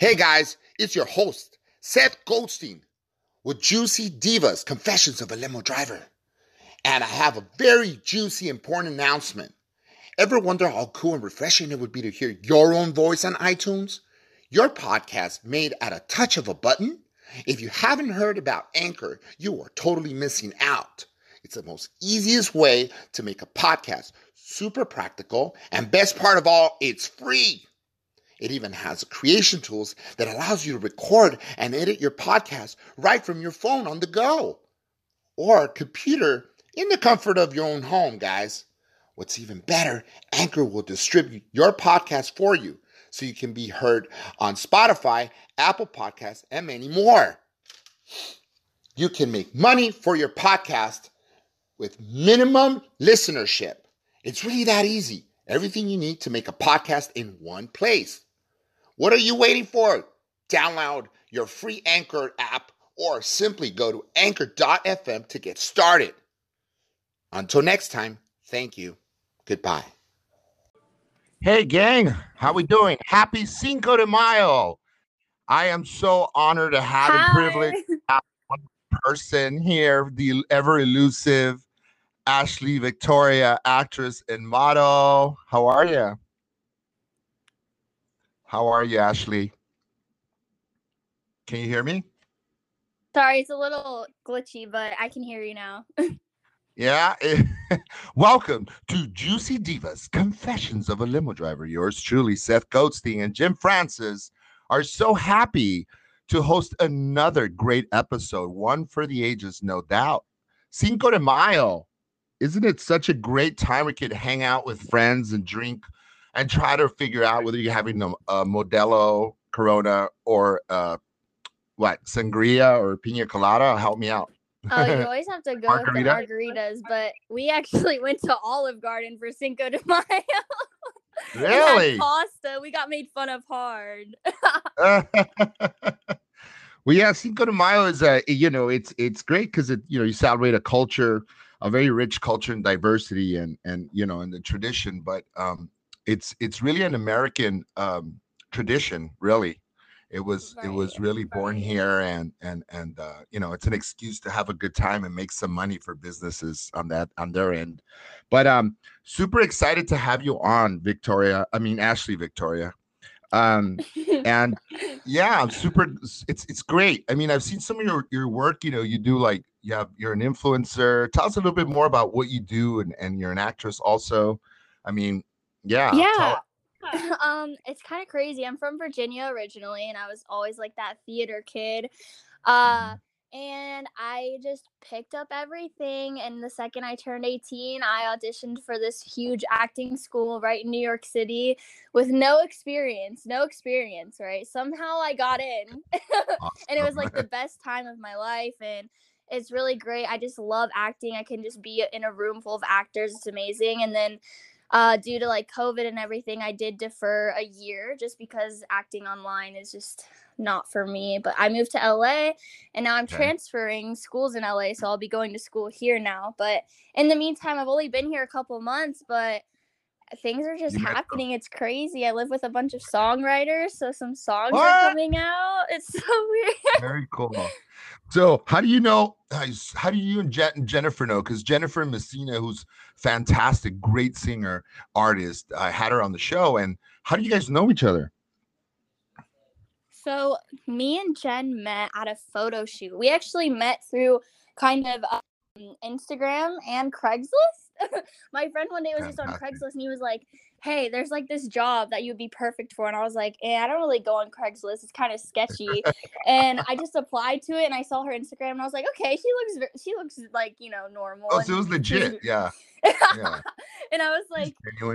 Hey guys, it's your host, Seth Goldstein, with Juicy Divas Confessions of a Limo Driver. And I have a very juicy, important announcement. Ever wonder how cool and refreshing it would be to hear your own voice on iTunes? Your podcast made at a touch of a button? If you haven't heard about Anchor, you are totally missing out. It's the most easiest way to make a podcast, super practical, and best part of all, it's free. It even has creation tools that allows you to record and edit your podcast right from your phone on the go or computer in the comfort of your own home, guys. What's even better, Anchor will distribute your podcast for you so you can be heard on Spotify, Apple Podcasts, and many more. You can make money for your podcast with minimum listenership. It's really that easy. Everything you need to make a podcast in one place. What are you waiting for? Download your free Anchor app or simply go to anchor.fm to get started. Until next time, thank you. Goodbye. Hey gang, how we doing? Happy Cinco de Mayo. I am so honored to have the privilege to have one person here, the ever elusive Ashley Victoria, actress and model. How are you? How are you, Ashley? Can you hear me? Sorry, it's a little glitchy, but I can hear you now. Yeah. Eh, welcome to Juicy Divas Confessions of a Limo Driver. Yours truly, Seth Goldstein and Jim Francis, are so happy to host another great episode, one for the ages, no doubt. Cinco de Mayo. Isn't it such a great time we could hang out with friends and drink and try to figure out whether you're having a, a Modelo, Corona, or uh, what, Sangria or Pina Colada? Help me out. Oh, you always have to go Margarita? with the margaritas, but we actually went to Olive Garden for Cinco de Mayo. Really? pasta. We got made fun of hard. well, yeah, Cinco de Mayo is a you know it's it's great because it you know you celebrate a culture, a very rich culture and diversity and and you know and the tradition, but um it's it's really an American um tradition, really. It was it was really born right. here and and and uh you know it's an excuse to have a good time and make some money for businesses on that on their end. But um super excited to have you on, Victoria. I mean Ashley Victoria. Um and yeah i'm super it's it's great i mean i've seen some of your your work you know you do like you have you're an influencer tell us a little bit more about what you do and and you're an actress also i mean yeah yeah. um, it's kind of crazy. I'm from Virginia originally, and I was always like that theater kid. Uh, and I just picked up everything. And the second I turned 18, I auditioned for this huge acting school right in New York City with no experience, no experience, right? Somehow I got in, and it was like the best time of my life. And it's really great. I just love acting. I can just be in a room full of actors. It's amazing. And then uh, due to like COVID and everything, I did defer a year just because acting online is just not for me. But I moved to LA and now I'm Okay. transferring schools in LA. So I'll be going to school here now. But in the meantime, I've only been here a couple months, but things are just You happening. It's crazy. I live with a bunch of songwriters. So some songs What? are coming out. It's so weird. very cool so how do you know how do you and Jen, and jennifer know because jennifer messina who's fantastic great singer artist i had her on the show and how do you guys know each other So me and Jen met at a photo shoot. We actually met through kind of um, Instagram and Craigslist. My friend one day was just on Craigslist and he was like, "Hey, there's like this job that you'd be perfect for." And I was like, "Eh, I don't really go on Craigslist. It's kind of sketchy." and I just applied to it and I saw her Instagram and I was like, "Okay, she looks she looks like, you know, normal." oh so it was legit yeah yeah and I was like,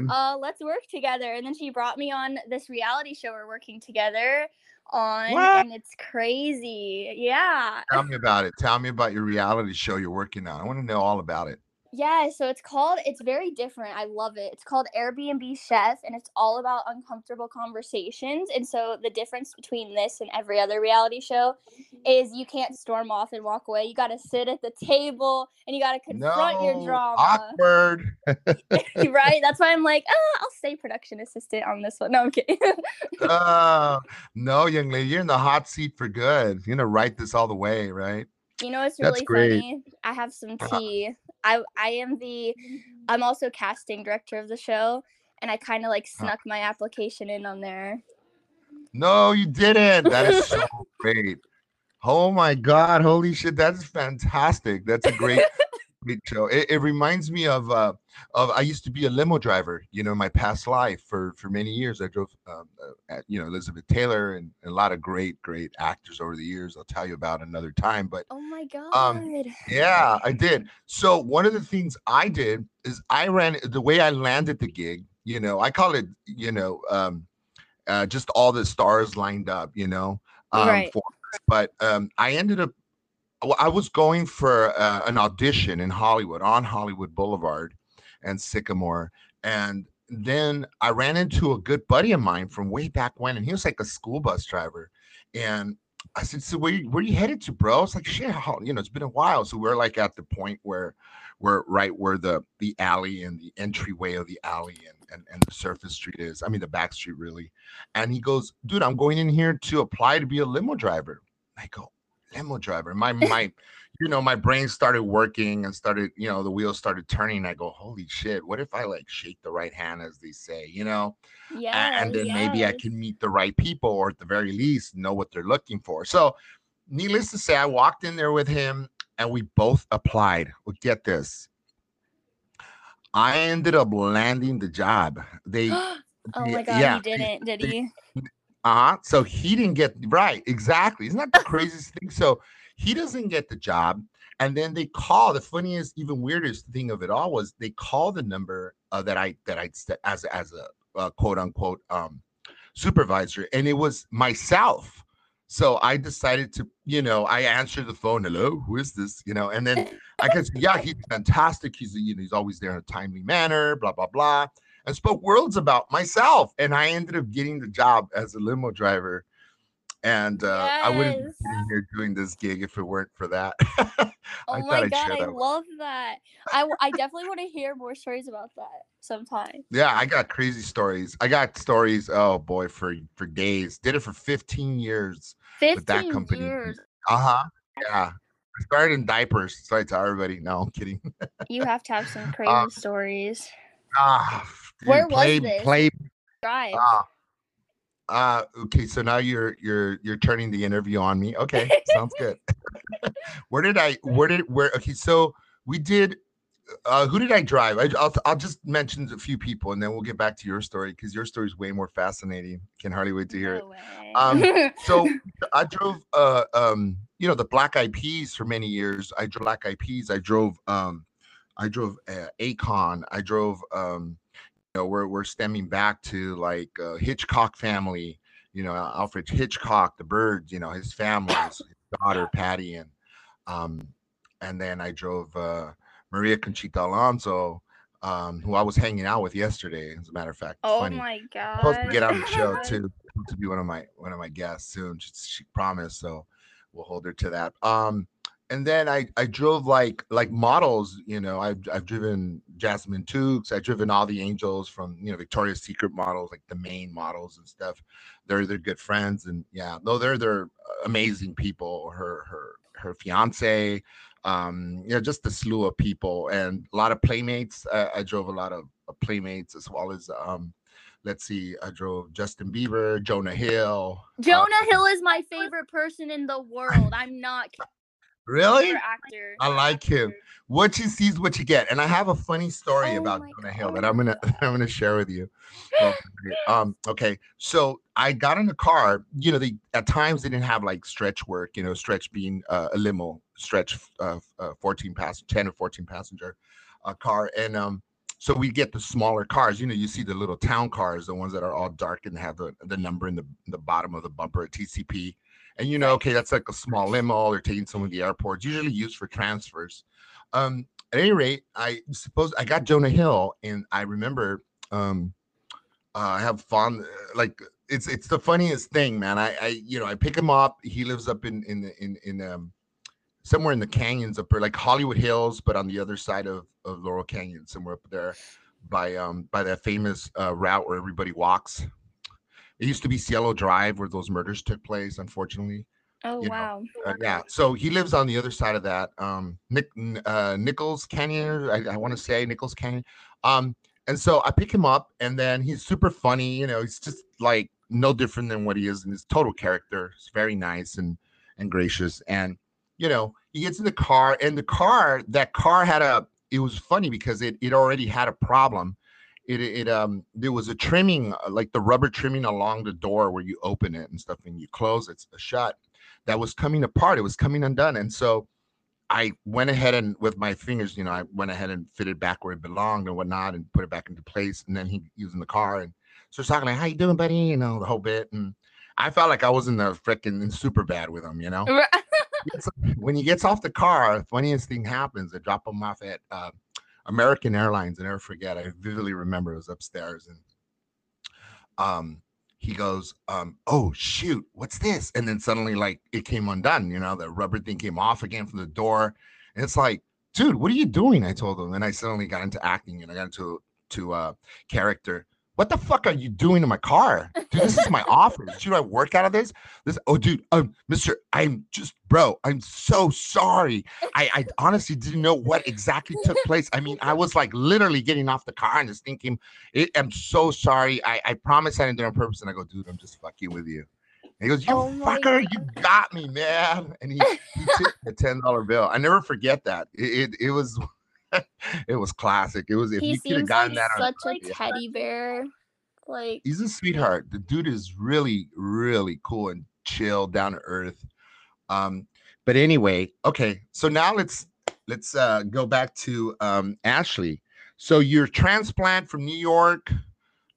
uh, let's work together. And then she brought me on this reality show we're working together on, What? and it's crazy. Yeah. Tell me about it. Tell me about your reality show you're working on. I want to know all about it. Yeah, so it's called, it's very different. I love it. It's called Airbnb Chef, and it's all about uncomfortable conversations. And so the difference between this and every other reality show is you can't storm off and walk away. You got to sit at the table and you got to confront your No, drama. awkward. right? That's why I'm like, oh, I'll stay production assistant on this one. No, I'm kidding. Uh, no, young lady, you're in the hot seat for good. You're gonna write this all the way, right? You know what's That's really great. funny? I have some Uh-huh. tea. I I am the I'm mm-hmm. also casting director of the show and I kind of like snuck my application in on there. No, you didn't. That is so great. Oh my God. Holy shit. That's fantastic. That's a great, great show. It, it reminds me of uh of I used to be a limo driver, you know, in my past life for for many years. I drove um, uh, at, you know, Elizabeth Taylor and, and a lot of great, great actors over the years. I'll tell you about another time. But Oh my god. Um, yeah, I did. So one of the things I did is I ran the way I landed the gig. You know, I call it, you know, um, uh, just all the stars lined up. You know, um, Right. for. But um, I ended up. Well, I was going for uh, an audition in Hollywood on Hollywood Boulevard and Sycamore, and then I ran into a good buddy of mine from way back when, and he was like a school bus driver, and I said, "So where where you headed to, bro?" It's like, "Shit, you know, it's been a while." So we're like at the point where we're right where the the alley and the entryway of the alley and, and and the surface street is. I mean, the back street really. And he goes, "Dude, I'm going in here to apply to be a limo driver." I go, "Limo driver?" My my, you know, my brain started working and started, you know, the wheels started turning. I go, "Holy shit! What if I like shake the right hand, as they say?" You know yeah. and then maybe I can meet the right people, or at the very least, know what they're looking for. So, needless to say, I walked in there with him, and we both applied. Well, get this, I ended up landing the job. They, oh my god, yeah, he didn't, did he? Uh huh. So he didn't get right. Exactly. Isn't that the craziest thing? So he doesn't get the job. And then they call. The funniest, even weirdest thing of it all was they call the number uh, that I that I as as a uh, quote unquote um, supervisor, and it was myself. So I decided to, you know, I answered the phone. Hello, who is this? You know, and then I guess, yeah, he's fantastic. He's, you know, he's always there in a timely manner. Blah blah blah and spoke worlds about myself. And I ended up getting the job as a limo driver. And uh, I wouldn't be sitting here doing this gig if it weren't for that. Oh I my I'd god, I love that. I definitely want to hear more stories about that sometime. Yeah, I got crazy stories. I got stories. Oh boy, for for days. Did it for 15 years. with that company. years. Uh huh. Yeah. I started in diapers. Sorry to everybody. No, I'm kidding. You have to have some crazy Um, stories. Ah, dude, Where was play, this? Play. Drive. Ah. Uh, okay, so now you're you're you're turning the interview on me. Okay, sounds good. where did I? Where did where? Okay, so we did. Uh, who did I drive? I, will I'll just mention a few people, and then we'll get back to your story because your story is way more fascinating. Can hardly wait to hear it. No way. Um, so I drove uh um you know the Black Eyed Peas for many years. I drove Black Eyed Peas. I drove um I drove uh, Akon. I drove um you know we're we're stemming back to like uh, Hitchcock family. You know Alfred Hitchcock, the Birds. You know his family, his daughter Patty, and um and then I drove uh Maria Conchita Alonso. Um, who I was hanging out with yesterday, as a matter of fact. Oh funny my god. supposed to get on the show too to be one of my one of my guests soon. She, she promised, so we'll hold her to that. Um, and then I I drove like like models. You know, I've I've driven Jasmine Tookes. I've driven all the angels from you know Victoria's Secret models, like the main models and stuff. They're they're good friends, and yeah, no, they're they're amazing people. Her her her fiance. Um, you know, just a slew of people and a lot of playmates. Uh, I drove a lot of uh, playmates as well as um, let's see, I drove Justin Bieber, Jonah Hill. uh, Jonah Hill is my favorite person in the world. I'm not. Really? Actor. I like him. What you see is what you get. And I have a funny story Oh about Jonah Hill that I'm gonna God. I'm gonna share with you. Um, okay. So I got in the car, you know, they at times they didn't have like stretch work, you know, stretch being uh, a limo, stretch uh, uh 14 passenger, 10 or 14 passenger uh, car. And um so we get the smaller cars, you know, you see the little town cars, the ones that are all dark and have the, the number in the, the bottom of the bumper, at TCP. And you know, okay, that's like a small limo. They're taking someone to the airport, usually used for transfers. Um, at any rate, I suppose I got Jonah Hill, and I remember um, uh, I have fond like it's it's the funniest thing, man. I I you know I pick him up. He lives up in in in in um somewhere in the canyons up there, like Hollywood Hills, but on the other side of of Laurel Canyon, somewhere up there by um by that famous uh, route where everybody walks. It used to be Cielo Drive where those murders took place, unfortunately. Oh You wow. Uh, yeah, so he lives on the other side of that. Um, Nick uh, Nichols Canyon, I, I want to say Nichols Canyon. Um, and so I pick him up, and then he's super funny. You know, he's just like no different than what he is in his total character. He's very nice and and gracious. And you know, he gets in the car, and the car, that car had a. It was funny because it it already had a problem. It it um there was a trimming uh, like the rubber trimming along the door where you open it and stuff, and you close it's a shut. That was coming apart. It was coming undone, and so I went ahead and with my fingers, you know, I went ahead and fitted back where it belonged and whatnot, and put it back into place. And then he, he was in the car and starts talking like, "How you doing, buddy?" You know, the whole bit. And I felt like I was in the freaking Superbad with him. You know, when he gets off the car, the funniest thing happens. i drop him off at uh, American Airlines. I never forget. I vividly remember it was upstairs, and um, he goes, um, "Oh shoot, what's this?" And then suddenly, like it came undone. You know, the rubber thing came off again from the door, and it's like, dude, what are you doing? I told him, and I suddenly got into acting, and I got into to uh character. What the fuck are you doing in my car? Dude, this is my office. Should I work out of this? This oh dude, um, Mr. I'm just bro, I'm so sorry. I, I honestly didn't know what exactly took place. I mean, I was like literally getting off the car and just thinking, "I- I'm so sorry. I, I promise I didn't do it on purpose. And I go, dude, I'm just fucking with you. And he goes, You Oh fucker, you got me, man. And he, he took a ten dollar bill. I never forget that. It it, it was it was classic. It was if he you could have gotten like that on such a yeah. teddy bear. Like he's a sweetheart. The dude is really, really cool and chill, down to earth. Um, but anyway, okay. So now let's let's uh go back to um Ashley. So you're transplant from New York.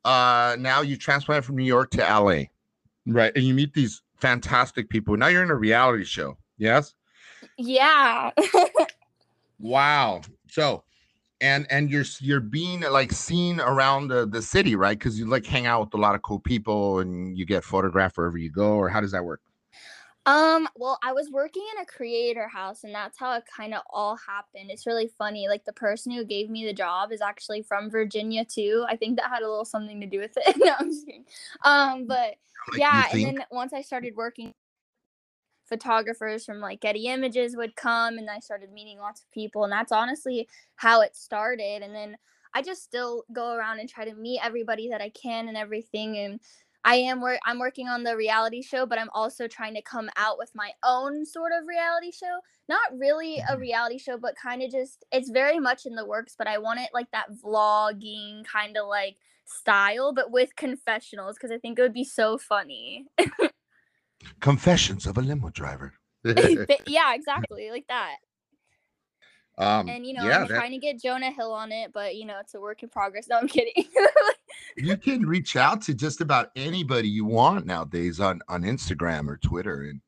Uh now you transplant from New York to LA. Right. And you meet these fantastic people. Now you're in a reality show. Yes. yeah. Wow. So and and you're you're being like seen around the, the city, right? Because you like hang out with a lot of cool people and you get photographed wherever you go, or how does that work? Um, well, I was working in a creator house and that's how it kind of all happened. It's really funny. Like the person who gave me the job is actually from Virginia too. I think that had a little something to do with it. no, I'm just kidding. Um, but Like, yeah, and then once I started working photographers from like Getty Images would come and I started meeting lots of people and that's honestly how it started and then I just still go around and try to meet everybody that I can and everything and I am work I'm working on the reality show but I'm also trying to come out with my own sort of reality show not really a Mhm. reality show but kind of just it's very much in the works but I want it like that vlogging kind of like style but with confessionals because I think it would be so funny Confessions of a limo driver. Yeah, exactly, like that. um, And you know, yeah, I'm that, trying to get Jonah Hill on it, but you know, it's a work in progress. No, I'm kidding. you can reach out to just about anybody you want nowadays on on Instagram or Twitter, and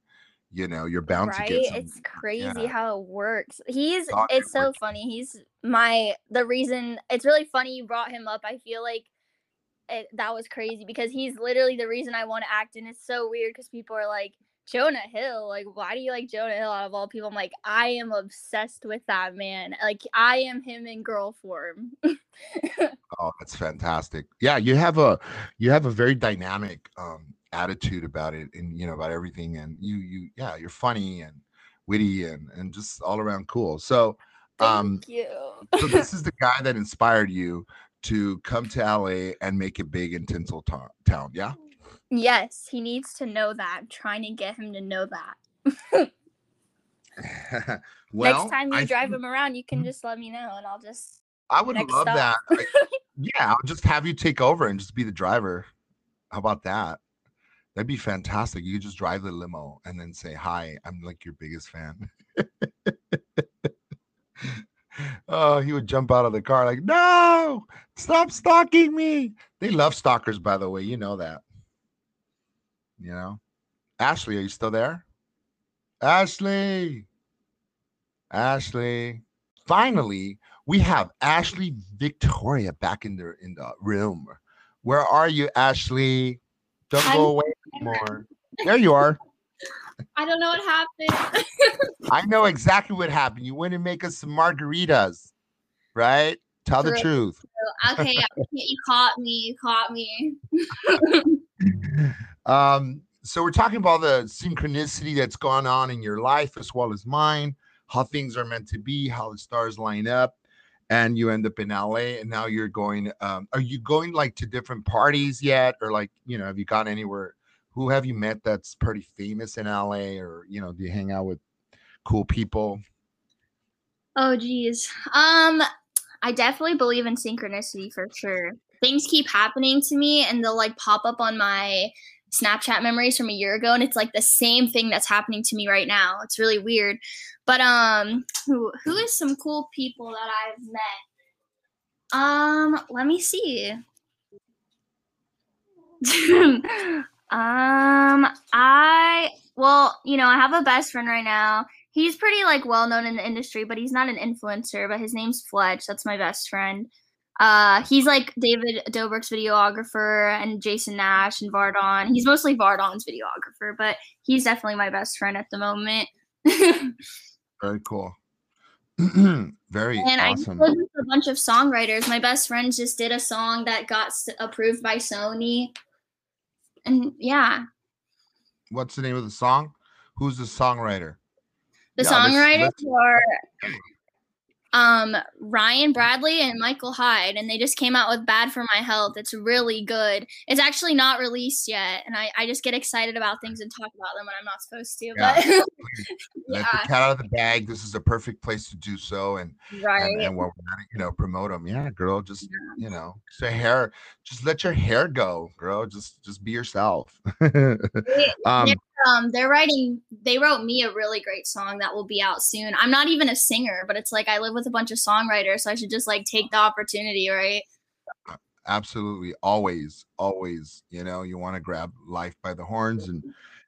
you know you're bound to get some. It's crazy yeah. how it works. He's Thought it's it so worked. funny. He's my the reason it's really funny you brought him up. I feel like it, that was crazy because he's literally the reason I want to act and it's so weird because people are like Jonah Hill, like why do you like Jonah Hill out of all people? I'm like I am obsessed with that man. Like I am him in girl form. Oh, that's fantastic. Yeah, you have a you have a very dynamic um attitude about it and you know about everything and you you yeah, you're funny and witty and and just all around cool. So Thank um you. so this is the guy that inspired you to come to LA and make it big in Tinsel to- Town, yeah? Yes, he needs to know that. I'm trying to get him to know that. well, Next time you I drive think- him around, you can Mhm. just let me know and I'll just I would love stop. that. Like, yeah, I'll just have you take over and just be the driver. How about that? That'd be fantastic. You could just drive the limo and then say, Hi, I'm like your biggest fan. oh, he would jump out of the car like, No, stop stalking me. They love stalkers, by the way. You know that. You know? Ashley, are you still there? Ashley. Ashley. finally, we have Ashley Victoria back in the in the room. Where are you, Ashley? Don't I'm- go away anymore. There you are. I don't know what happened. I know exactly what happened. You went and make us some margaritas, right? Tell the True. truth. okay, you caught me. You caught me. Um, so we're talking about the synchronicity that's gone on in your life as well as mine, how things are meant to be, how the stars line up, and you end up in LA, and now you're going. Um, are you going like to different parties yet, or like you know, have you gone anywhere? Who have you met that's pretty famous in LA, or you know, do you hang out with cool people? Oh geez. Um, I definitely believe in synchronicity for sure. Things keep happening to me and they'll like pop up on my Snapchat memories from a year ago and it's like the same thing that's happening to me right now. It's really weird. But um who who is some cool people that I've met? Um, let me see. um I well, you know, I have a best friend right now he's pretty like well known in the industry, but he's not an influencer. But his name's Fletch. That's my best friend. Uh, he's like David Dobrik's videographer and Jason Nash and Vardon. He's mostly Vardon's videographer, but he's definitely my best friend at the moment. Very cool. Very I awesome. work with a bunch of songwriters. My best friend just did a song that got approved by Sony. And yeah, What's the name of the song? Who's the songwriter? the let's- songwriters let's- are um Ryan Bradley and Michael Hyde, and they just came out with Bad for My Health. It's really good. It's actually not released yet, and I, I just get excited about things and talk about them when I'm not supposed to. Yeah. But Let yeah, the cat out of the bag. This is a perfect place to do so, and right. and, and we're you know, promote them. Yeah, girl, just you know, say hair, just let your hair go, girl. Just just be yourself. um, um they're writing they wrote me a really great song that will be out soon i'm not even a singer but it's like i live with a bunch of songwriters so i should just like take the opportunity right absolutely, always, always. You know, you want to grab life by the horns and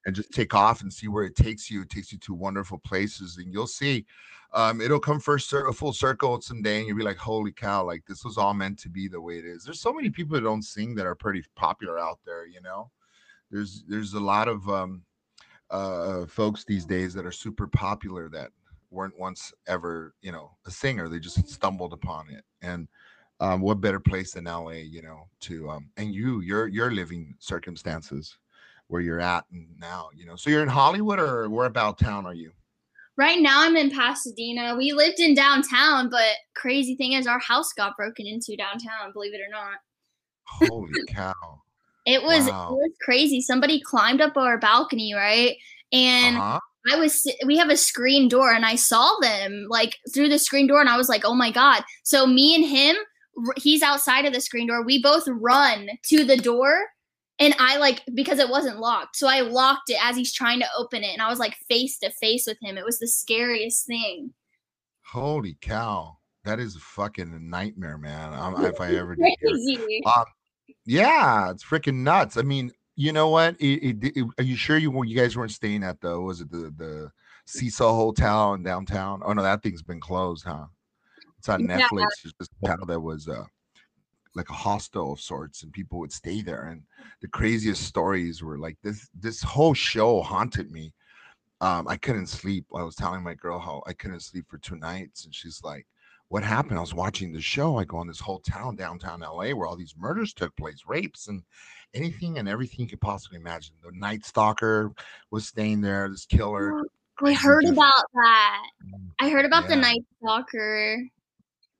and just take off and see where it takes you. It takes you to wonderful places, and you'll see. Um, it'll come first full circle someday, and you'll be like, "Holy cow! Like this was all meant to be the way it is." There's so many people that don't sing that are pretty popular out there. You know, there's there's a lot of um, uh, folks these days that are super popular that weren't once ever, you know, a singer. They just stumbled upon it, and um, what better place than LA, you know, to um, and you, your your living circumstances where you're at now, you know. So you're in Hollywood, or where about town are you? right now i'm in pasadena we lived in downtown but crazy thing is our house got broken into downtown believe it or not Holy cow! It was Wow. it was crazy somebody climbed up our balcony right and Uh-huh. I was we have a screen door and I saw them like through the screen door and I was like, "Oh my god." So me and him he's outside of the screen door. We both run to the door and I like because it wasn't locked. So I locked it as he's trying to open it and I was like face to face with him. It was the scariest thing. Holy cow! That is a fucking nightmare, man. Um, if I ever did. Crazy. Um, yeah, it's freaking nuts. I mean, you know what? It, it, it- are you sure you were- you guys weren't staying at the was it the the Cecil Hotel in downtown? Oh no, that thing's been closed, huh? It's on Yeah. Netflix. It's just a hotel that was uh like a hostel of sorts, and people would stay there. And the craziest stories were like this. This whole show haunted me. Um, I couldn't sleep. I was telling my girl how I couldn't sleep for two nights, and she's like, "What happened?" I was watching the show. I go in this whole town, downtown LA, where all these murders took place, rapes, and anything and everything you could possibly imagine. The Night Stalker was staying there. This killer. I heard dude. about that. I heard about the night stalker.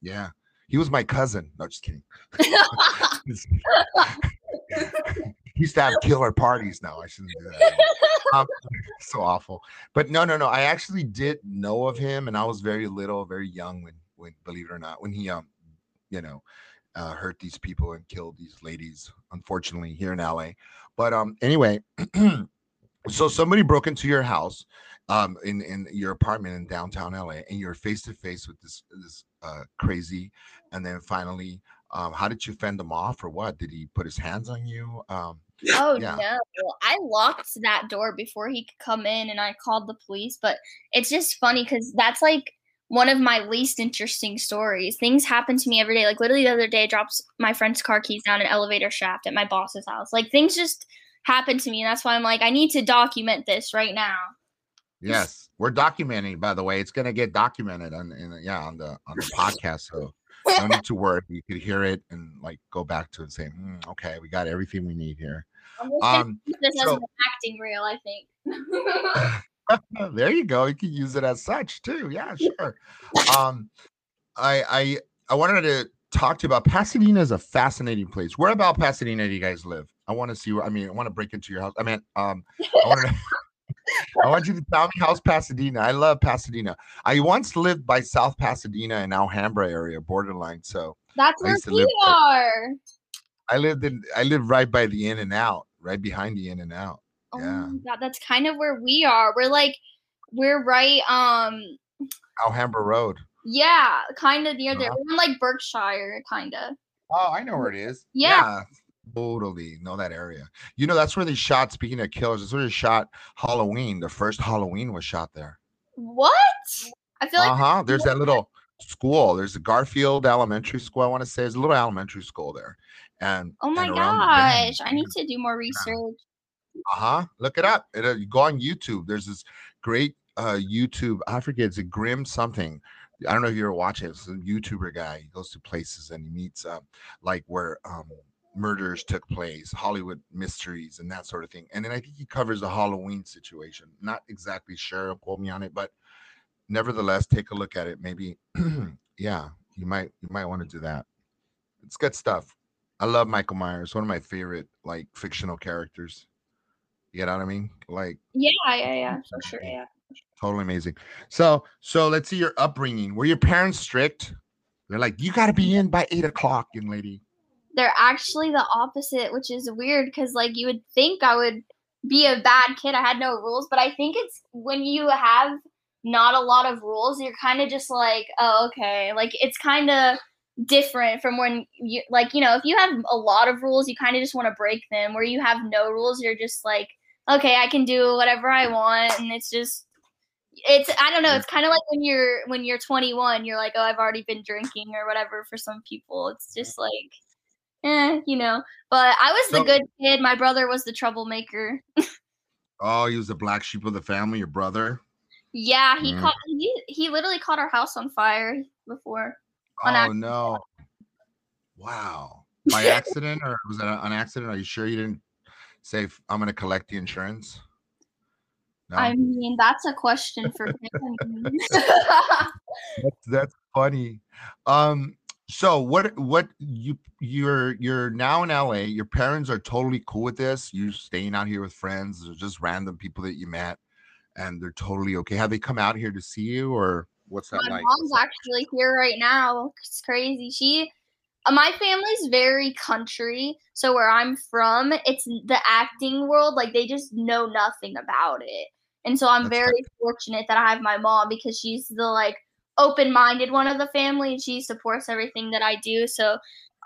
Yeah, he was my cousin. No, just kidding. he used to have killer parties. now. I shouldn't do that. um, so awful. But no, no, no. I actually did know of him, and I was very little, very young when, when believe it or not, when he, um, you know, uh, hurt these people and killed these ladies. Unfortunately, here in LA. But um, anyway, so somebody broke into your house, um, in in your apartment in downtown LA, and you're face to face with this this uh crazy, and then finally. Um, how did you fend him off, or what? Did he put his hands on you? Um, Oh Yeah. no. I locked that door before he could come in and I called the police, but it's just funny cuz that's like one of my least interesting stories. Things happen to me every day. Like literally the other day, I dropped my friend's car keys down an elevator shaft at my boss's house. Like things just happen to me, and that's why I'm like, I need to document this right now. Yes, we're documenting. By the way, it's gonna get documented on, in, yeah, on the on the podcast. So no need to worry. You could hear it and like go back to it and say, "Hmm, okay, we got everything we need here. I'm just gonna Um, this as so- an acting reel, I think. there you go. You can use it as such too. Yeah, sure. Um, I I I wanted to talk to you about Pasadena is a fascinating place. Where about Pasadena do you guys live? I want to see where I mean, I want to break into your house. I mean, um, I want to I want you to tell me how's Pasadena. I love Pasadena. I once lived by South Pasadena in Alhambra area, borderline. So That's where we there. are. I lived in I lived right by the In and Out, right behind the In and Out. Oh Yeah. my god, that's kind of where we are. We're like we're right um Alhambra Road. yeah, kind of near there. Uh-huh. We're in like Berkshire kind of. Oh, I know where it is. Yeah. totally know that area. You know, that's where they shot. Speaking of killers, that's where they shot Halloween. The first Halloween was shot there. What? I feel like Uh huh. There's that little school. There's a Garfield Elementary School. I want to say there's a little elementary school there, and Oh my and gosh, I need to do more research. Uh huh. Look it up. It, uh, you go on YouTube. There's this great uh YouTube. I forget. It's a Grim something. I don't know if you ever watch it. It's a YouTuber guy. He goes to places and he meets um like where um murders took place, Hollywood mysteries, and that sort of thing. And then I think he covers the Halloween situation. Not exactly sure. Quote me on it, but nevertheless, take a look at it. Maybe, yeah, you might you might want to do that. It's good stuff. I love Michael Myers. One of my favorite like fictional characters. You know what I mean? Like Yeah, yeah, yeah, for sure. Yeah. totally amazing. So, so let's see your upbringing. Were your parents strict? They're like, you got to be in by eight o'clock, young lady. They're actually the opposite, which is weird because like you would think I would be a bad kid. I had no rules, but I think it's when you have not a lot of rules, you're kind of just like, oh, okay. Like it's kind of different from when you like, you know, if you have a lot of rules, you kind of just want to break them. Where you have no rules, you're just like, okay, I can do whatever I want, and it's just it's I don't know, it's kind of like when you're when you're 21, you're like, oh, I've already been drinking or whatever for some people. It's just like eh, you know. But I was the good kid. My brother was the troublemaker. Oh, he was the black sheep of the family, your brother. Yeah, he Mm. caught he he literally caught our house on fire before. On Oh accident. no! Wow, by accident or was it an accident? Are you sure you didn't say I'm going to collect the insurance? No, I mean, that's a question for him. that's, that's funny. Um, so what? What you you're you're now in LA. Your parents are totally cool with this. you're staying out here with friends or just random people that you met, and they're totally okay. Have they come out here to see you or what's that my like? mom's actually here right now. It's crazy. She, my family's very country. So where I'm from, it's the acting world. Like they just know nothing about it. And so I'm That's very fortunate that I have my mom because she's the like open-minded one of the family and she supports everything that I do. So,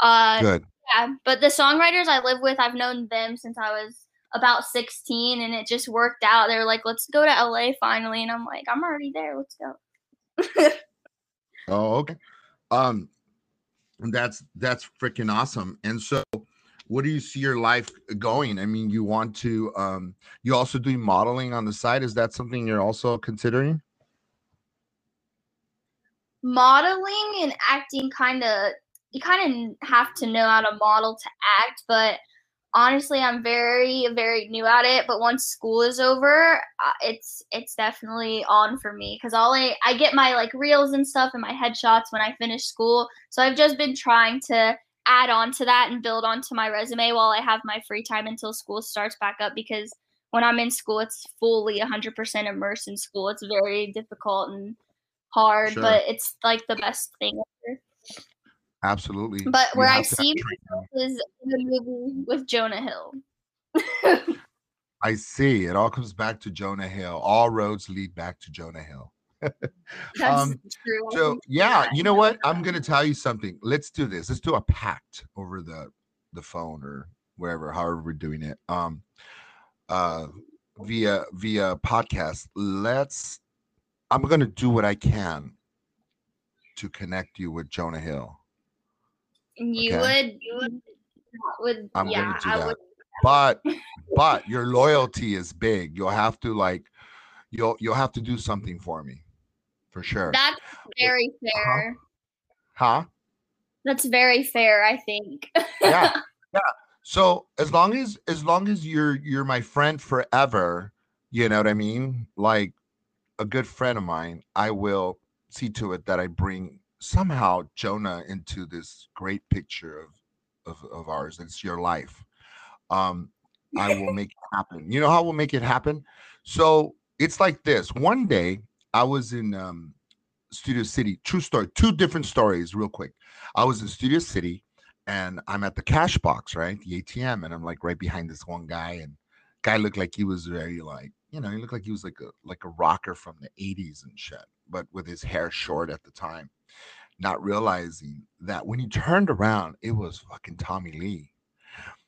uh, Good. yeah. But the songwriters I live with, I've known them since I was about 16 and it just worked out. they're like, let's go to LA finally. And I'm like, I'm already there. Let's go. Oh, okay. Um, and that's that's freaking awesome. And so, what do you see your life going? I mean, you want to um, you also do modeling on the side. Is that something you're also considering? modeling and acting kind of you kind of have to know how to model to act but honestly i'm very very new at it but once school is over uh, it's it's definitely on for me because all I, I get my like reels and stuff and my headshots when i finish school so i've just been trying to add on to that and build onto my resume while i have my free time until school starts back up because when i'm in school it's fully 100% immersed in school it's very difficult and hard, Sure. but it's like the best thing ever. Absolutely. But where I have to have see myself is in the movie with Jonah Hill. I see. It all comes back to Jonah Hill. All roads lead back to Jonah Hill. That's Um, true. So yeah, you know what? I'm gonna tell you something. Let's do this. Let's do a pact over the the phone or wherever, however we're doing it. Um uh via via podcast. Let's I'm gonna do what I can to connect you with Jonah Hill. You Okay. would, you would, would I'm yeah, gonna do I that. would. But but your loyalty is big. You'll have to like you'll you'll have to do something for me. For sure. That's very uh-huh. fair. huh? That's very fair. I think. Yeah. Yeah. So as long as as long as you're you're my friend forever, you know what I mean? Like a good friend of mine, I will see to it that I bring somehow Jonah into this great picture of of, of ours. It's your life. Um, I will make it happen. You know how we'll make it happen? So it's like this. One day I was in um Studio City, true story, two different stories, real quick. I was in Studio City and I'm at the cash box, right? The ATM, and I'm like right behind this one guy, and guy looked like he was very like, you know, he looked like he was like a like a rocker from the 80s and shit, but with his hair short at the time, not realizing that when he turned around, it was fucking Tommy Lee.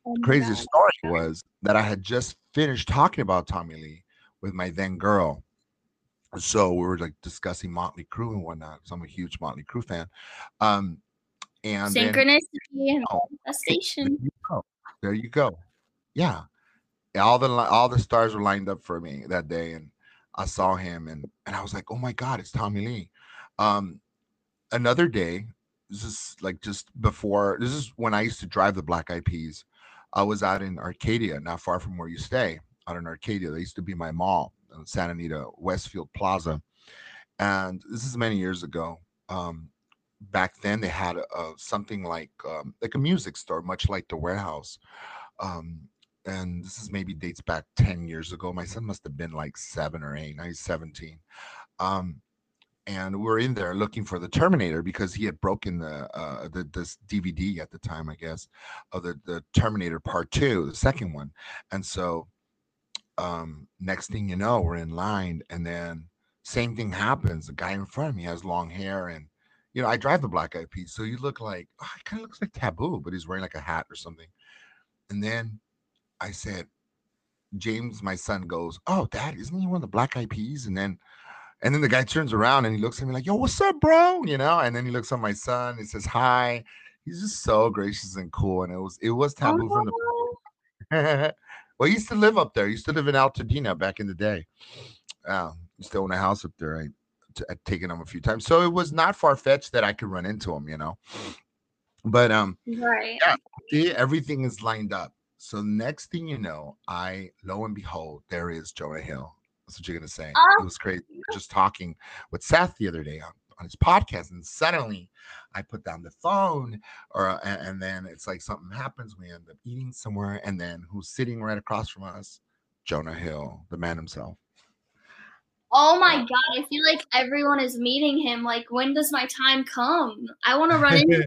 Oh The craziest God. story was that I had just finished talking about Tommy Lee with my then girl. So we were like discussing Motley Crue and whatnot. So I'm a huge Motley Crue fan. Um, and then- Synchronicity and Oh, a there station. you go. There you go. Yeah. All the all the stars were lined up for me that day, and I saw him, and and I was like, oh my god, it's Tommy Lee. Um, another day, this is like just before. This is when I used to drive the Black Eyed Peas. I was out in Arcadia, not far from where you stay, out in Arcadia. They used to be my mall, Santa Anita Westfield Plaza, and this is many years ago. Um, back then they had a, a- something like um, like a music store, much like the warehouse. Um, and this is maybe dates back 10 years ago. My son must have been like seven or eight. Now he's 17. Um, and we're in there looking for the Terminator because he had broken the uh the this DVD at the time, I guess, of the, the Terminator Part Two, the second one. And so um next thing you know, we're in line, and then same thing happens. The guy in front of me has long hair and you know, I drive the black eyed peas, so you look like oh, it kind of looks like taboo, but he's wearing like a hat or something. And then I said, James, my son goes, Oh, dad, isn't he one of the black eyed peas? And then and then the guy turns around and he looks at me like, Yo, what's up, bro? You know, and then he looks at my son, he says hi. He's just so gracious and cool. And it was it was taboo from the Oh, well, he used to live up there. He used to live in Altadena back in the day. Um, used to own a house up there. I t- I'd taken him a few times, so it was not far fetched that I could run into him, you know. But um, right. see, everything is lined up. So next thing you know, I lo and behold, there is Jonah Hill. That's what you're gonna say. Oh. It was crazy. Just talking with Seth the other day on, on his podcast, and suddenly I put down the phone, or uh, and, and then it's like something happens. We end up eating somewhere, and then who's sitting right across from us? Jonah Hill, the man himself. Oh my god, I feel like everyone is meeting him. Like, when does my time come? I want to run into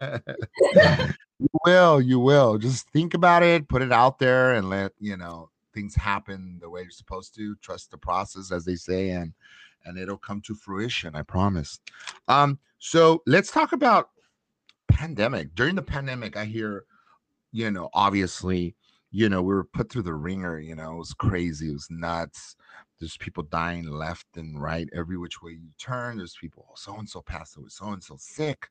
him. you will, you will. Just think about it, put it out there, and let you know things happen the way you're supposed to. Trust the process, as they say, and and it'll come to fruition. I promise. Um, so let's talk about pandemic. During the pandemic, I hear, you know, obviously, you know, we were put through the ringer. You know, it was crazy. It was nuts. There's people dying left and right, every which way you turn. There's people, so and so passed away, so and so sick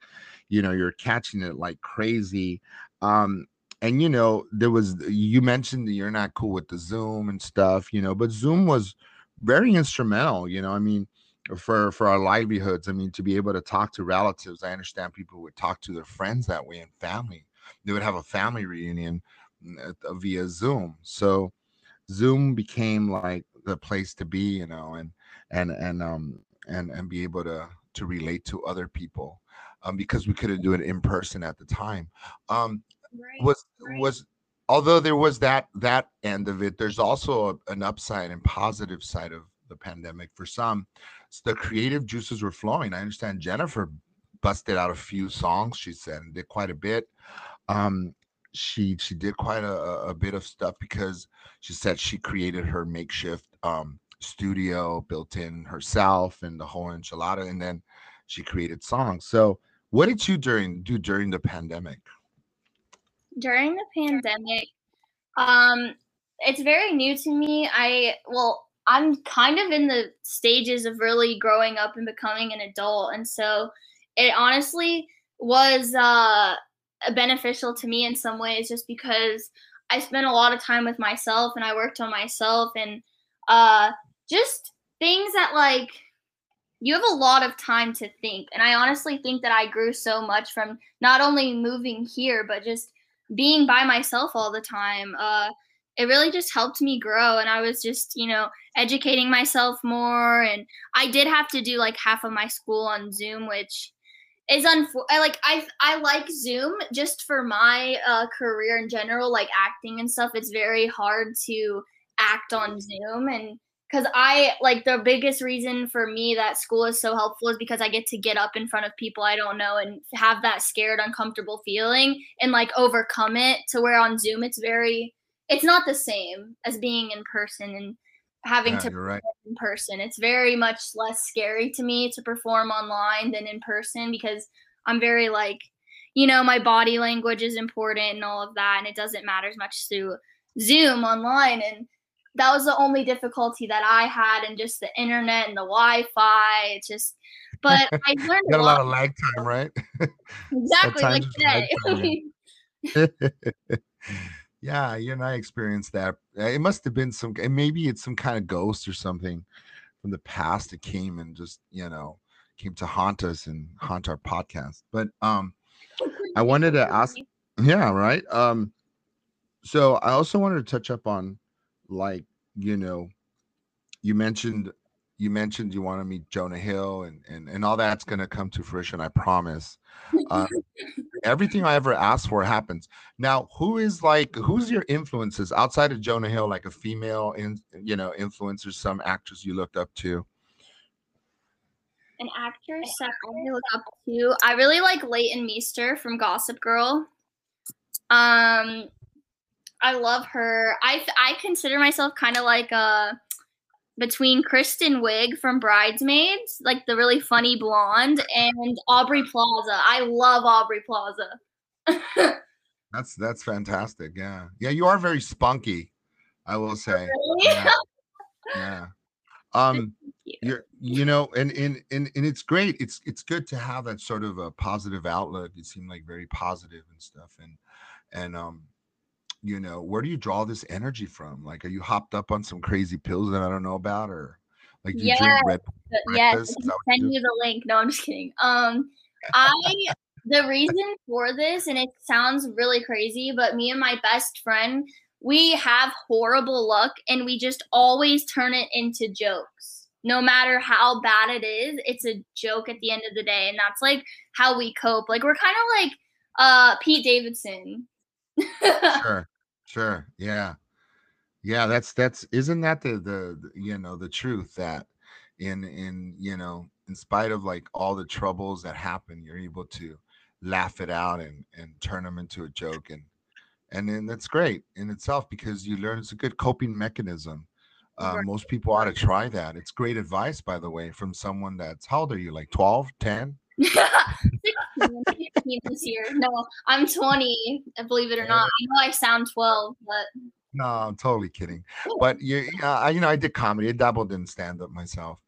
you know you're catching it like crazy um and you know there was you mentioned that you're not cool with the zoom and stuff you know but zoom was very instrumental you know i mean for for our livelihoods i mean to be able to talk to relatives i understand people would talk to their friends that way and family they would have a family reunion uh, via zoom so zoom became like the place to be you know and and and um and and be able to to relate to other people um, because we couldn't do it in person at the time. Um, Right. was right. was although there was that that end of it, there's also a, an upside and positive side of the pandemic. For some, the creative juices were flowing. I understand Jennifer busted out a few songs. She said and did quite a bit. Um, she she did quite a, a bit of stuff because she said she created her makeshift um, studio built in herself and the whole enchilada, and then she created songs. So, what did you during do during the pandemic? during the pandemic um it's very new to me i well I'm kind of in the stages of really growing up and becoming an adult. And so it honestly was uh, beneficial to me in some ways just because I spent a lot of time with myself and I worked on myself and uh, just things that like you have a lot of time to think. And I honestly think that I grew so much from not only moving here, but just being by myself all the time. Uh, it really just helped me grow. And I was just, you know, educating myself more. And I did have to do like half of my school on Zoom, which is unfor- I like I I like Zoom just for my uh, career in general, like acting and stuff. It's very hard to act on Zoom and because I like the biggest reason for me that school is so helpful is because I get to get up in front of people I don't know and have that scared, uncomfortable feeling and like overcome it to where on Zoom it's very it's not the same as being in person and having Yeah, to right. in person. It's very much less scary to me to perform online than in person because I'm very like, you know, my body language is important and all of that, and it doesn't matter as much to Zoom online. And that was the only difficulty that I had, and just the internet and the Wi-Fi. It's just, but I learned got a lot. lot of lag time, right? exactly like today. time, yeah, you and I experienced that. Uh, It must have been some, and maybe it's some kind of ghost or something from the past that came and just, you know, came to haunt us and haunt our podcast. But um, I wanted to ask, yeah, right. Um, so I also wanted to touch up on, like, you know, you mentioned you mentioned you want to meet Jonah Hill and and and all that's going to come to fruition. I promise. Uh, everything I ever asked for happens. Now, who is like who's your influences outside of Jonah Hill? Like a female in you know influencer, some actress you looked up to. An actress that I look up to. I really like Leighton Meester from Gossip Girl. Um, I love her. I I consider myself kind of like a between Kristen Wiig from Bridesmaids, like the really funny blonde, and Aubrey Plaza. I love Aubrey Plaza. That's that's fantastic. Yeah, yeah, you are very spunky. I will say. Really? Yeah. yeah. Um, you. you're you know, and and and and it's great. It's it's good to have that sort of a positive outlook. You seem like very positive and stuff, and and um, you know, where do you draw this energy from? Like, are you hopped up on some crazy pills that I don't know about, or like do you Yes, drink red? But yes, breakfast? I Is can that what you send you the link. No, I'm just kidding. Um, I the reason for this, and it sounds really crazy, but me and my best friend, we have horrible luck, and we just always turn it into jokes. No matter how bad it is, it's a joke at the end of the day, and that's like how we cope. Like we're kind of like uh Pete Davidson. sure sure yeah. Yeah that's that's isn't that the, the the you know the truth that in in you know in spite of like all the troubles that happen you're able to laugh it out and and turn them into a joke and and then that's great in itself because you learn it's a good coping mechanism. Uh, most people ought to try that. It's great advice by the way from someone that's how old are you like 12 10 16, this year. No, I'm 20. Believe it or not, I know I sound 12, but No, I'm totally kidding. But you, I, you know, I did comedy. I dabbled in stand up myself.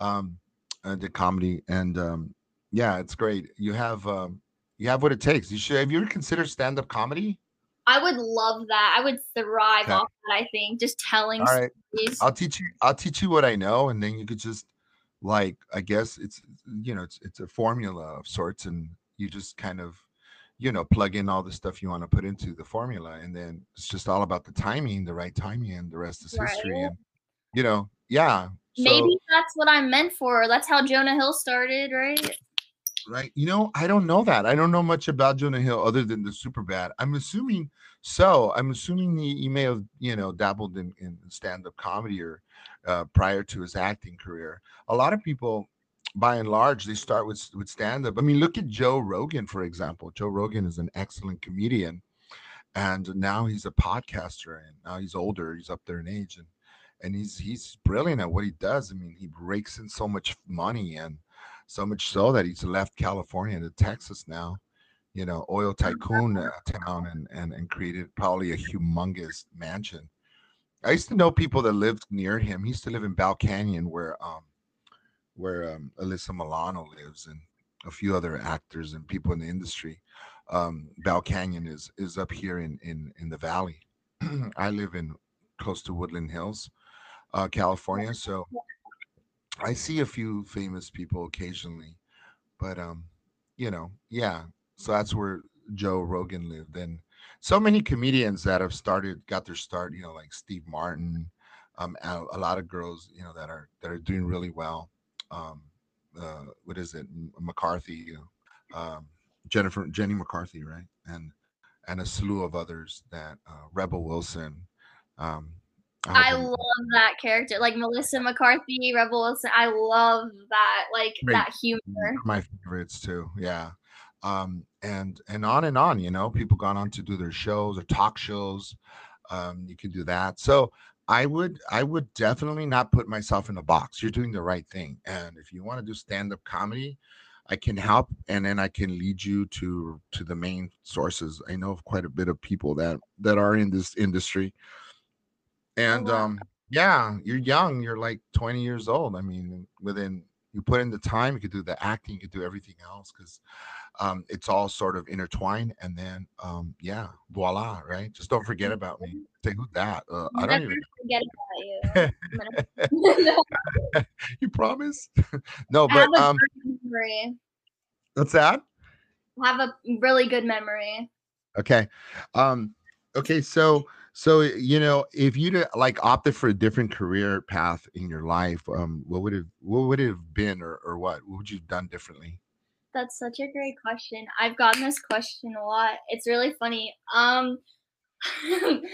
Um, I did comedy, and um, yeah, it's great. You have, um, you have what it takes. You should. Have you ever considered stand up comedy? I would love that. I would thrive Okay. off that. I think just telling All right, stories. I'll teach you. I'll teach you what I know, and then you could just, like, I guess it's, you know, it's it's a formula of sorts, and you just kind of, you know, plug in all the stuff you want to put into the formula, and then it's just all about the timing, the right timing, and the rest is history. And you know, yeah. So, Maybe that's what I'm meant for. That's how Jonah Hill started, right? Right. You know, I don't know that. I don't know much about Jonah Hill other than the Superbad. I'm assuming so. I'm assuming he, he may have, you know, dabbled in, in stand-up comedy or uh, prior to his acting career. A lot of people, by and large, they start with with stand-up. I mean, look at Joe Rogan, for example. Joe Rogan is an excellent comedian, and now he's a podcaster, and now he's older. He's up there in age, and and he's he's brilliant at what he does. I mean, he rakes in so much money and so much so that he's left California to Texas now, you know, oil tycoon uh, town, and and and created probably a humongous mansion. I used to know people that lived near him. He used to live in Bell Canyon, where um, where um, Alyssa Milano lives, and a few other actors and people in the industry. Um, Bell Canyon is is up here in in in the valley. I live in close to Woodland Hills, uh, California, so I see a few famous people occasionally, but um, you know, yeah. So that's where Joe Rogan lived, and so many comedians that have started got their start. You know, like Steve Martin, um, a, a lot of girls, you know, that are that are doing really well. Um, uh, what is it, McCarthy, you know, um, Jennifer Jenny McCarthy, right, and and a slew of others that uh, Rebel Wilson. Um, I, I love that character, like Melissa McCarthy, Rebel Wilson. I love that, like Great. that humor. My favorites too. Yeah, um, and and on and on. You know, people gone on to do their shows or talk shows. Um, you can do that. So I would I would definitely not put myself in a box. You're doing the right thing. And if you want to do stand-up comedy, I can help and then I can lead you to to the main sources. I know of quite a bit of people that that are in this industry. Oh, and oh, wow. um yeah, you're young, you're like 20 years old. I mean, within you put in the time, you could do the acting, you could do everything else because um, it's all sort of intertwined. And then, um, yeah, voila, right? Just don't forget about me. Say who that? Uh, I don't even forget about you. you promise? no, but um, memory. What's that? Have a really good memory. Okay. Um. Okay. So so you know, if you'd like opted for a different career path in your life, um, what would it what would it have been, or or what? What would you have done differently? That's such a great question. I've gotten this question a lot. It's really funny. Um,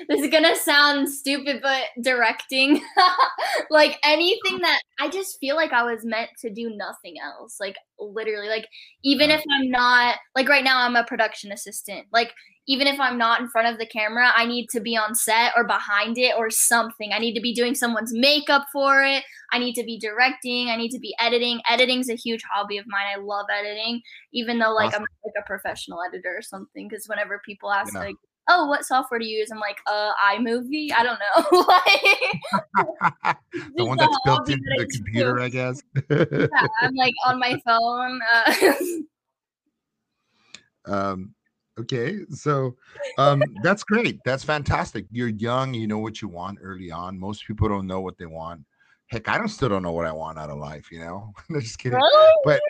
this is gonna sound stupid, but directing, like anything that I just feel like I was meant to do nothing else. Like literally, like even if I'm not like right now, I'm a production assistant. Like even if I'm not in front of the camera, I need to be on set or behind it or something. I need to be doing someone's makeup for it. I need to be directing. I need to be editing. Editing's a huge hobby of mine. I love editing, even though like awesome. I'm like a professional editor or something. Because whenever people ask yeah. like, "Oh, what software do you use?" I'm like, "Uh, iMovie." I don't know. like, the one that's built into the computer, I guess. yeah, I'm like on my phone. Uh, um Okay, so um, that's great. That's fantastic. You're young. You know what you want early on. Most people don't know what they want. Heck, I don't still don't know what I want out of life. You know, I'm just kidding. But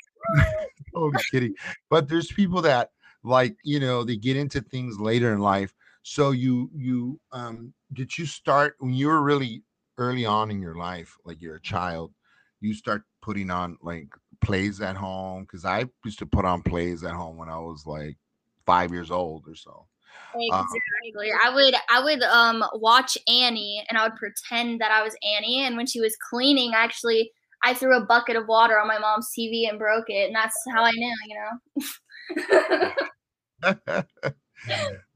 oh, I'm just kidding. But there's people that like you know they get into things later in life. So you you um did you start when you were really early on in your life, like you're a child, you start putting on like plays at home? Because I used to put on plays at home when I was like five years old or so. Um, exactly. Um, I would I would um watch Annie and I would pretend that I was Annie and when she was cleaning actually I threw a bucket of water on my mom's TV and broke it and that's how I knew, you know.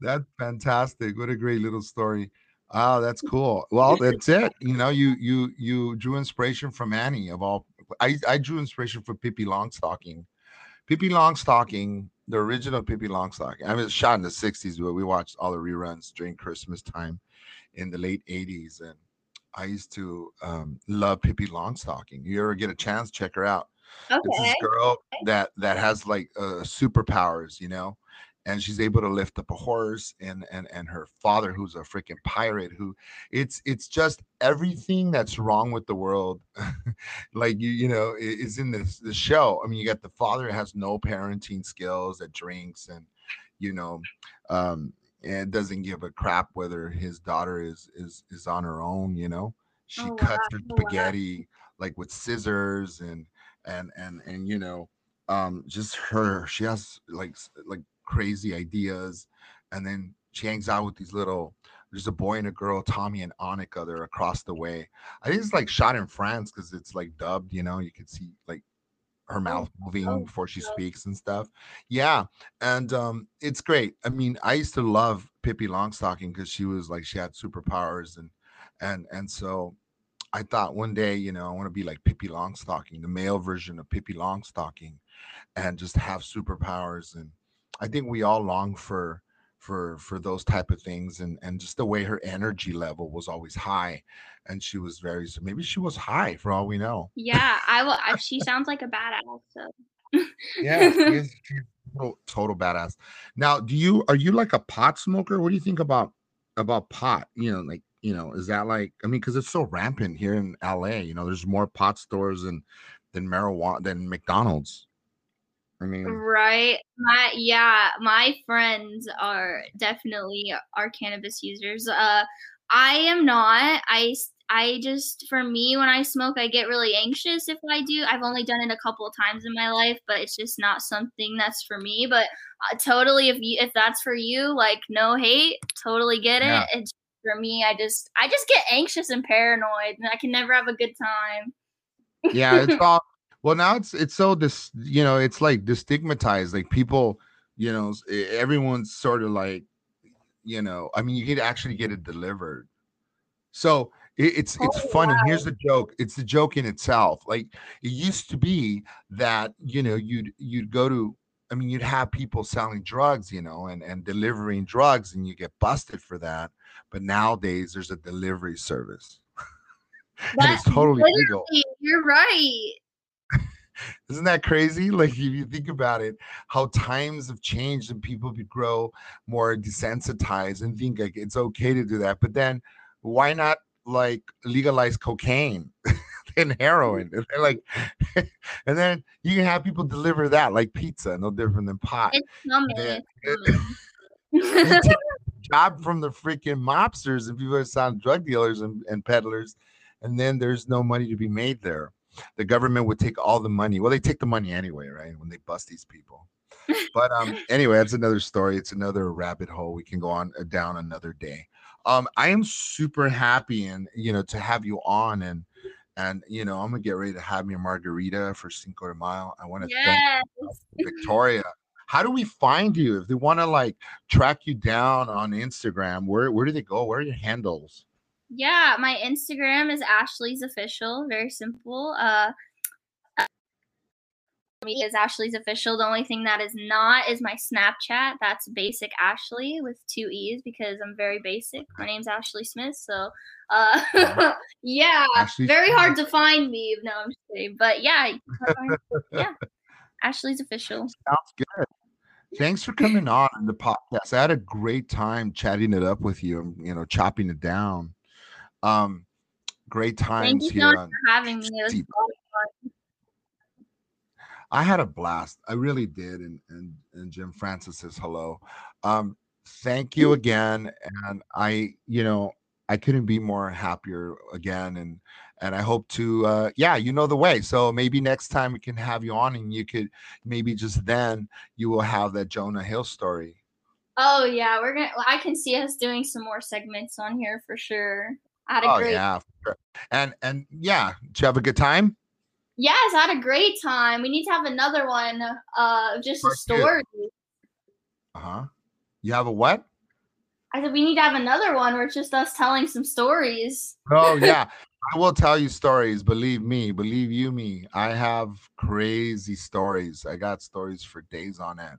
that's fantastic. What a great little story. Oh, that's cool. Well, that's it. You know, you you you drew inspiration from Annie of all I, I drew inspiration from Pippi Longstocking. Pippi Longstocking the original Pippi Longstocking. I mean, it's shot in the 60s, but we watched all the reruns during Christmas time in the late 80s. And I used to um, love Pippi Longstocking. You ever get a chance, check her out. Okay. It's this girl that that has like uh, superpowers, you know, and she's able to lift up a horse and and and her father who's a freaking pirate who it's it's just everything that's wrong with the world like you you know is in this the show i mean you got the father has no parenting skills that drinks and you know um and doesn't give a crap whether his daughter is is is on her own you know she oh, cuts wow. her oh, spaghetti wow. like with scissors and and and and you know um just her she has like like crazy ideas. And then she hangs out with these little there's a boy and a girl, Tommy and Annika, they're across the way. I think it's like shot in France because it's like dubbed, you know, you can see like her oh, mouth moving oh, before she speaks and stuff. Yeah. And um it's great. I mean, I used to love Pippi Longstocking because she was like she had superpowers and and and so I thought one day, you know, I want to be like Pippi Longstocking, the male version of Pippi Longstocking, and just have superpowers and I think we all long for for for those type of things and and just the way her energy level was always high and she was very so maybe she was high for all we know Yeah, I will. I, she sounds like a badass. So yeah she's, she's total, total badass now do you are you like a pot smoker what do you think about about pot you know like you know is that like i mean because it's so rampant here in la you know there's more pot stores than than marijuana than mcdonald's i mean right, my yeah, my friends are definitely are cannabis users. Uh, I am not. i i just for me when I smoke, I get really anxious if I do. I've only done it a couple of times in my life, but it's just not something that's for me. But uh, totally, if you if that's for you, like no hate, totally get it. Yeah. It's for me. I just I just get anxious and paranoid, and I can never have a good time. yeah it's all well now it's it's so this you know it's like destigmatized like people you know everyone's sort of like you know i mean you could actually get it delivered so it, it's it's Oh, funny here's the joke it's the joke in itself like it used to be that you know you'd you'd go to i mean you'd have people selling drugs you know and and delivering drugs and you get busted for that but nowadays there's a delivery service and it's totally legal You're right. Isn't that crazy? Like if you think about it, how times have changed and people grow more desensitized and think like it's okay to do that. But then why not like legalize cocaine and heroin? And like, and then you can have people deliver that like pizza, no different than pot. It's coming. Yeah. It's coming. Job from the freaking mobsters and people that sound drug dealers and, and peddlers, and then there's no money to be made there. The government would take all the money. Well, they take the money anyway, right? When they bust these people. But um, anyway, that's another story. It's another rabbit hole. We can go on uh, down another day. Um, I am super happy and you know to have you on and and you know I'm gonna get ready to have me a margarita for Cinco de Mayo. I want to thank. Victoria. How do we find you if they want to like track you down on Instagram? Where where do they go? Where are your handles? Yeah, my Instagram is Ashley's official. Very simple. Uh, me is Ashley's official. The only thing that is not is my Snapchat. That's basic Ashley with two e's because I'm very basic. My name's Ashley Smith. So, uh, yeah, Ashley very hard to find me. No, I'm just kidding. But yeah, you can find- yeah, Ashley's official. Sounds good. Thanks for coming on the podcast. I had a great time chatting it up with you and you know chopping it down. Um, great Thank times you so here. much on- for having me. It was Deep. fun. I had a blast. I really did. And and and Jim Francis says hello. Um, thank you again. And I, you know, I couldn't be more happier again. And and I hope to uh yeah, you know the way. So maybe next time we can have you on and you could maybe just then you will have that Jonah Hill story. Oh yeah, we're gonna. I can see us doing some more segments on here for sure. I had a Oh great. yeah. sure. And and yeah, did you have a good time? Yes, I had a great time. We need to have another one. Uh, just a Part story. Uh-huh. You have a what? I said we need to have another one where it's just us telling some stories. Oh yeah, I will tell you stories. Believe me, believe you me. I have crazy stories. I got stories for days on end.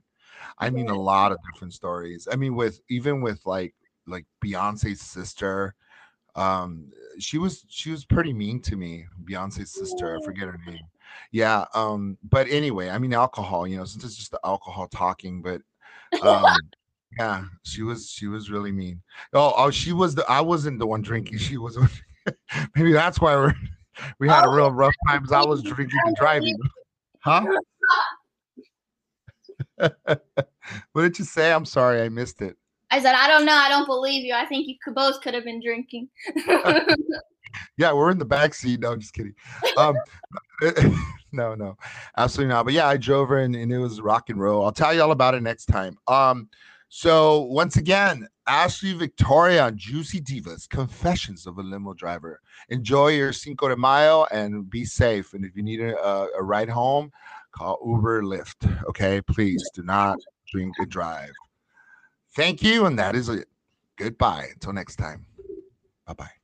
I mean, a lot of different stories. I mean, with even with like like Beyonce's sister. Um, she was she was pretty mean to me. Beyonce's sister, I forget her name. Yeah. Um, but anyway, I mean, alcohol. You know, since it's just the alcohol talking, but um. Yeah, she was she was really mean. Oh, oh, she was the I wasn't the one drinking. She was maybe that's why we're we had a Oh, real rough times. I was drinking and driving. Huh? what did you say? I'm sorry, I missed it. I said I don't know. I don't believe you. I think you could, both could have been drinking. Yeah, we're in the back seat. No, I'm just kidding. Um, no, no, absolutely not. But yeah, I drove her and, and it was rock and roll. I'll tell you all about it next time. Um, so once again, Ashley Victoria on Juicy Divas, Confessions of a Limo Driver. Enjoy your Cinco de Mayo and be safe. And if you need a, a, ride home, call Uber, Lyft. Okay, please do not drink and drive. Thank you, and that is it. Goodbye. Until next time. Bye bye.